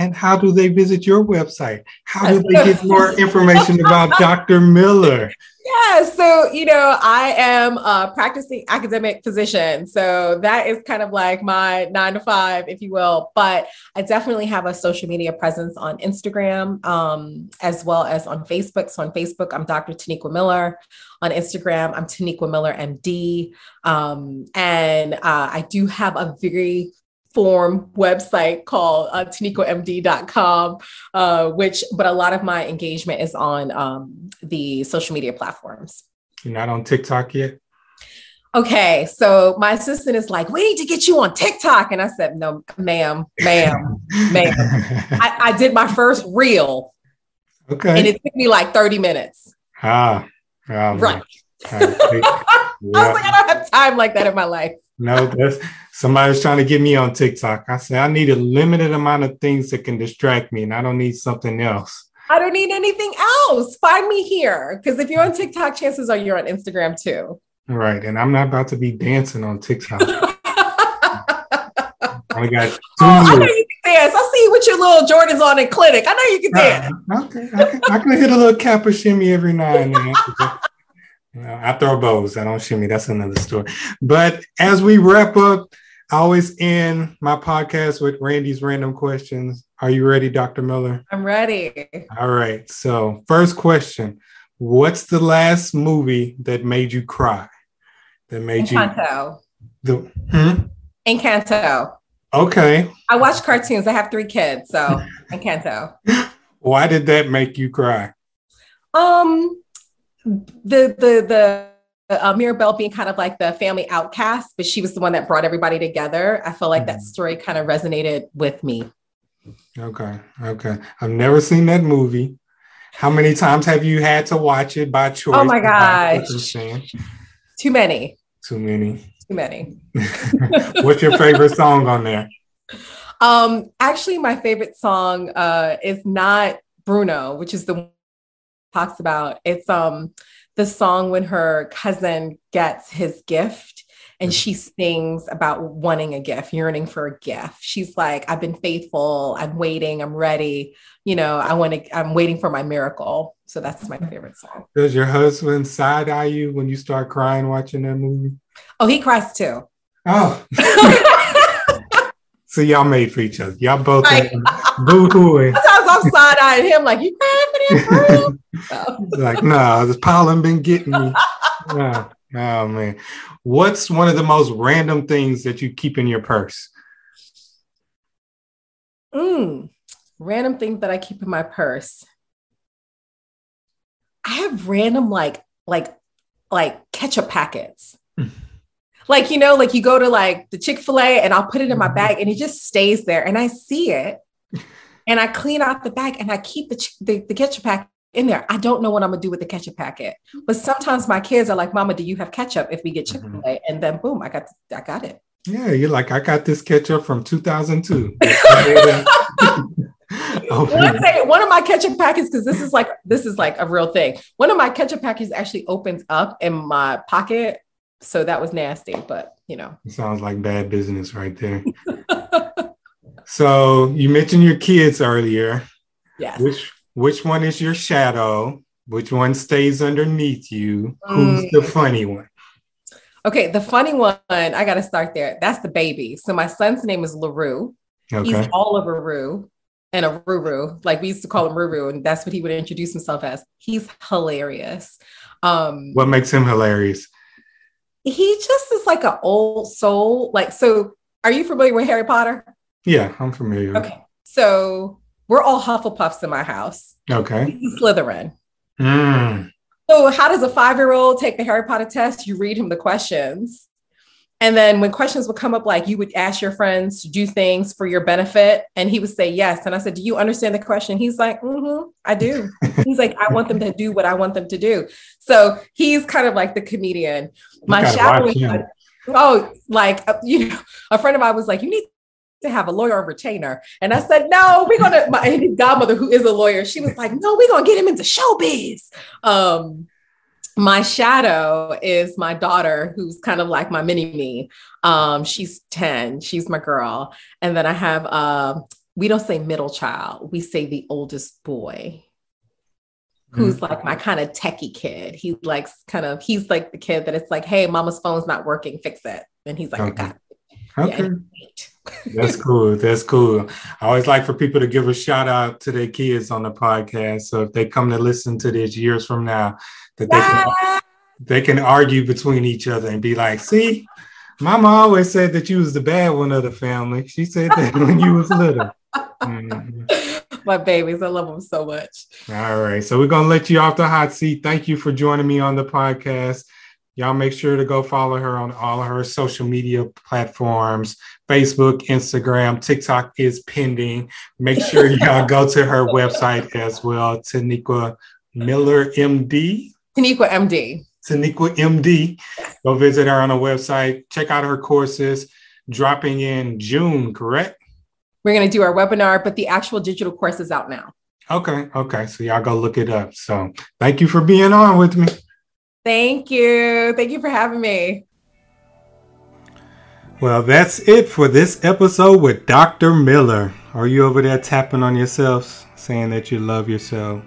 Speaker 2: and how do they visit your website? How do they get more information about Dr. Miller?
Speaker 3: Yeah, so you know, I am a practicing academic physician, so that is kind of like my nine to five, if you will. But I definitely have a social media presence on Instagram, um, as well as on Facebook. So on Facebook, I'm Dr. Taniqua Miller. On Instagram, I'm Taniqua Miller MD, um, and uh, I do have a very form website called uh, taniquamd.com, uh, which, but a lot of my engagement is on um, the social media platforms.
Speaker 2: You're not on TikTok yet?
Speaker 3: Okay, so my assistant is like, we need to get you on TikTok. And I said, no, ma'am, ma'am, ma'am. I, I did my first reel.
Speaker 2: Okay.
Speaker 3: And it took me like 30 minutes.
Speaker 2: Ah,
Speaker 3: oh, right. I, I was like, I don't have time like that in my life.
Speaker 2: No, that's somebody was trying to get me on TikTok. I said I need a limited amount of things that can distract me, and I don't need something else.
Speaker 3: I don't need anything else. Find me here. Because if you're on TikTok, chances are you're on Instagram too.
Speaker 2: Right. And I'm not about to be dancing on TikTok.
Speaker 3: I got oh, I know you can dance. I see you with your little Jordans on in clinic. I know you can dance.
Speaker 2: Uh, okay. I can, I can hit a little kappa shimmy every now and then. I throw bows. I don't shimmy. That's another story. But as we wrap up, I always end my podcast with Randy's random questions. Are you ready, Dr. Miller?
Speaker 3: I'm ready.
Speaker 2: All right. So, first question What's the last movie that made you cry? That made
Speaker 3: Encanto.
Speaker 2: you. The hmm?
Speaker 3: Encanto.
Speaker 2: Okay.
Speaker 3: I watch cartoons. I have three kids, so Encanto.
Speaker 2: Why did that make you cry?
Speaker 3: Um, the the the uh, Mirabel being kind of like the family outcast, but she was the one that brought everybody together. I feel like that
Speaker 2: Mhm.
Speaker 3: story kind of resonated with me.
Speaker 2: Okay. Okay. I've never seen that movie. How many times have you had to watch it by choice?
Speaker 3: Oh my gosh. Too many,
Speaker 2: Too many.
Speaker 3: too many.
Speaker 2: What's your favorite song on there?
Speaker 3: Um, actually, my favorite song uh is not Bruno, which is the one talks about. It's um the song when her cousin gets his gift and she sings about wanting a gift, yearning for a gift. She's like, I've been faithful, I'm waiting, I'm ready. You know, I want to, I'm waiting for my miracle. So that's my favorite song.
Speaker 2: Does your husband side eye you when you start crying watching that movie?
Speaker 3: Oh, he cries too.
Speaker 2: Oh, so y'all made for each other. Y'all both boo hooing.
Speaker 3: I'm side eyeing him, like, you crying for Bruno? So-
Speaker 2: like, nah, this pollen been getting me. Nah. Oh man. What's one of the most random things that you keep in your purse?
Speaker 3: Mm, random things that I keep in my purse. I have random like like like ketchup packets. like you know, like you go to like the Chick-fil-A and I'll put it in my bag and it just stays there and I see it and I clean out the bag and I keep the the, the ketchup packet in there. I don't know what I'm gonna do with the ketchup packet. But sometimes my kids are like, Mama, do you have ketchup if we get Chick-fil-A? Mm-hmm. And then boom, I got I got it.
Speaker 2: Yeah, you're like, I got this ketchup from 2002. Oh,
Speaker 3: One one of my ketchup packets, because this is like this is like a real thing. One of my ketchup packets actually opens up in my pocket, so that was nasty. But you know,
Speaker 2: Sounds like bad business right there. so you mentioned your kids earlier.
Speaker 3: yes.
Speaker 2: Which which one is your shadow? Which one stays underneath you? Who's the funny one?
Speaker 3: Okay, the funny one, I got to start there. That's the baby. So my son's name is Larue.
Speaker 2: Okay. He's.
Speaker 3: Oliver Rue and a Ruru. Like we used to call him Ruru, and that's what he would introduce himself as. He's hilarious. Um,
Speaker 2: What makes him hilarious?
Speaker 3: he just is like an old soul. Like, so are you familiar with Harry Potter?
Speaker 2: Yeah, I'm familiar.
Speaker 3: Okay. So we're all Hufflepuffs in my house.
Speaker 2: Okay.
Speaker 3: Slytherin.
Speaker 2: Mm.
Speaker 3: So how does a five-year-old take the Harry Potter test? You read him the questions. And then when questions would come up, like you would ask your friends to do things for your benefit, and he would say yes. And I said, Do you understand the question? He's like, mm-hmm, I do. He's like, I want them to do what I want them to do. So he's kind of like the comedian. My
Speaker 2: gotta
Speaker 3: shadowing
Speaker 2: watch him.
Speaker 3: one- oh, like uh, you know, a friend of mine was like, You need to have a lawyer or retainer. And I said, No, we're gonna my godmother, who is a lawyer, she was like, No, we're gonna get him into showbiz. Um, my shadow is my daughter, who's kind of like my mini me. Um, she's 10, she's my girl. And then I have um, we don't say middle child, we say the oldest boy. Who's like my kind of techie kid. He likes kind of, he's like the kid that it's like, hey, mama's phone's not working, fix it. And he's like, I
Speaker 2: Okay.
Speaker 3: got it.
Speaker 2: Okay.
Speaker 3: Yeah.
Speaker 2: That's cool. That's cool. I always like for people to give a shout out to their kids on the podcast. So if they come to listen to this years from now, that they can they can argue between each other and be like, see, mama always said that you was the bad one of the family. She said that when you was little. Mhm.
Speaker 3: my babies, I love them so much.
Speaker 2: All right. So we're gonna let you off the hot seat. Thank you for joining me on the podcast. Y'all make sure to go follow her on all of her social media platforms Facebook, Instagram, TikTok is pending. Make sure y'all go to her website as well, Taniqua Miller MD.
Speaker 3: Taniqua MD.
Speaker 2: Taniqua MD. Go visit her on her website. Check out her courses dropping in June, correct?
Speaker 3: We're going to do our webinar, but the actual digital course is out now.
Speaker 2: Okay, okay. So y'all go look it up. So thank you for being on with me.
Speaker 3: Thank you. Thank you for having me.
Speaker 2: Well, that's it for this episode with Dr. Miller. Are you over there tapping on yourselves, saying that you love yourself?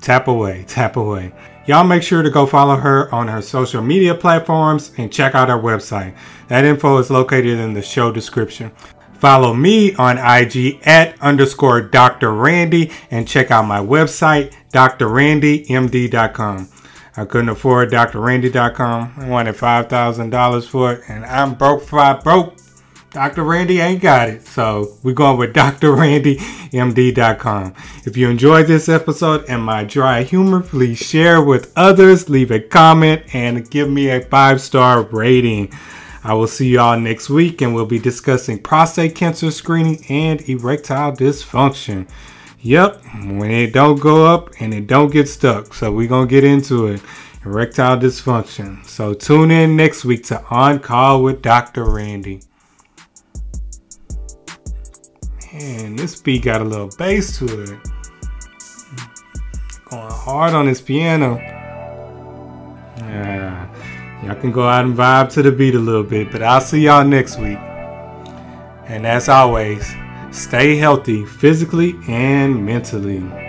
Speaker 2: Tap away, tap away. Y'all make sure to go follow her on her social media platforms and check out her website. That info is located in the show description. Follow me on IG at underscore Dr. Randy and check out my website, drrandymd.com. I couldn't afford drrandy.com. I wanted $5,000 for it, and I'm broke five broke. Dr. Randy ain't got it. So we're going with drrandymd.com. If you enjoyed this episode and my dry humor, please share with others, leave a comment, and give me a five star rating. I will see y'all next week and we'll be discussing prostate cancer screening and erectile dysfunction. Yep, when it don't go up and it don't get stuck. So we're to get into it. Erectile dysfunction. So tune in next week to On Call with Dr. Randy. Man, this beat got a little bass to it. Going hard on this piano. Yeah. Y'all can go out and vibe to the beat a little bit, but I'll see y'all next week. And as always, stay healthy physically and mentally.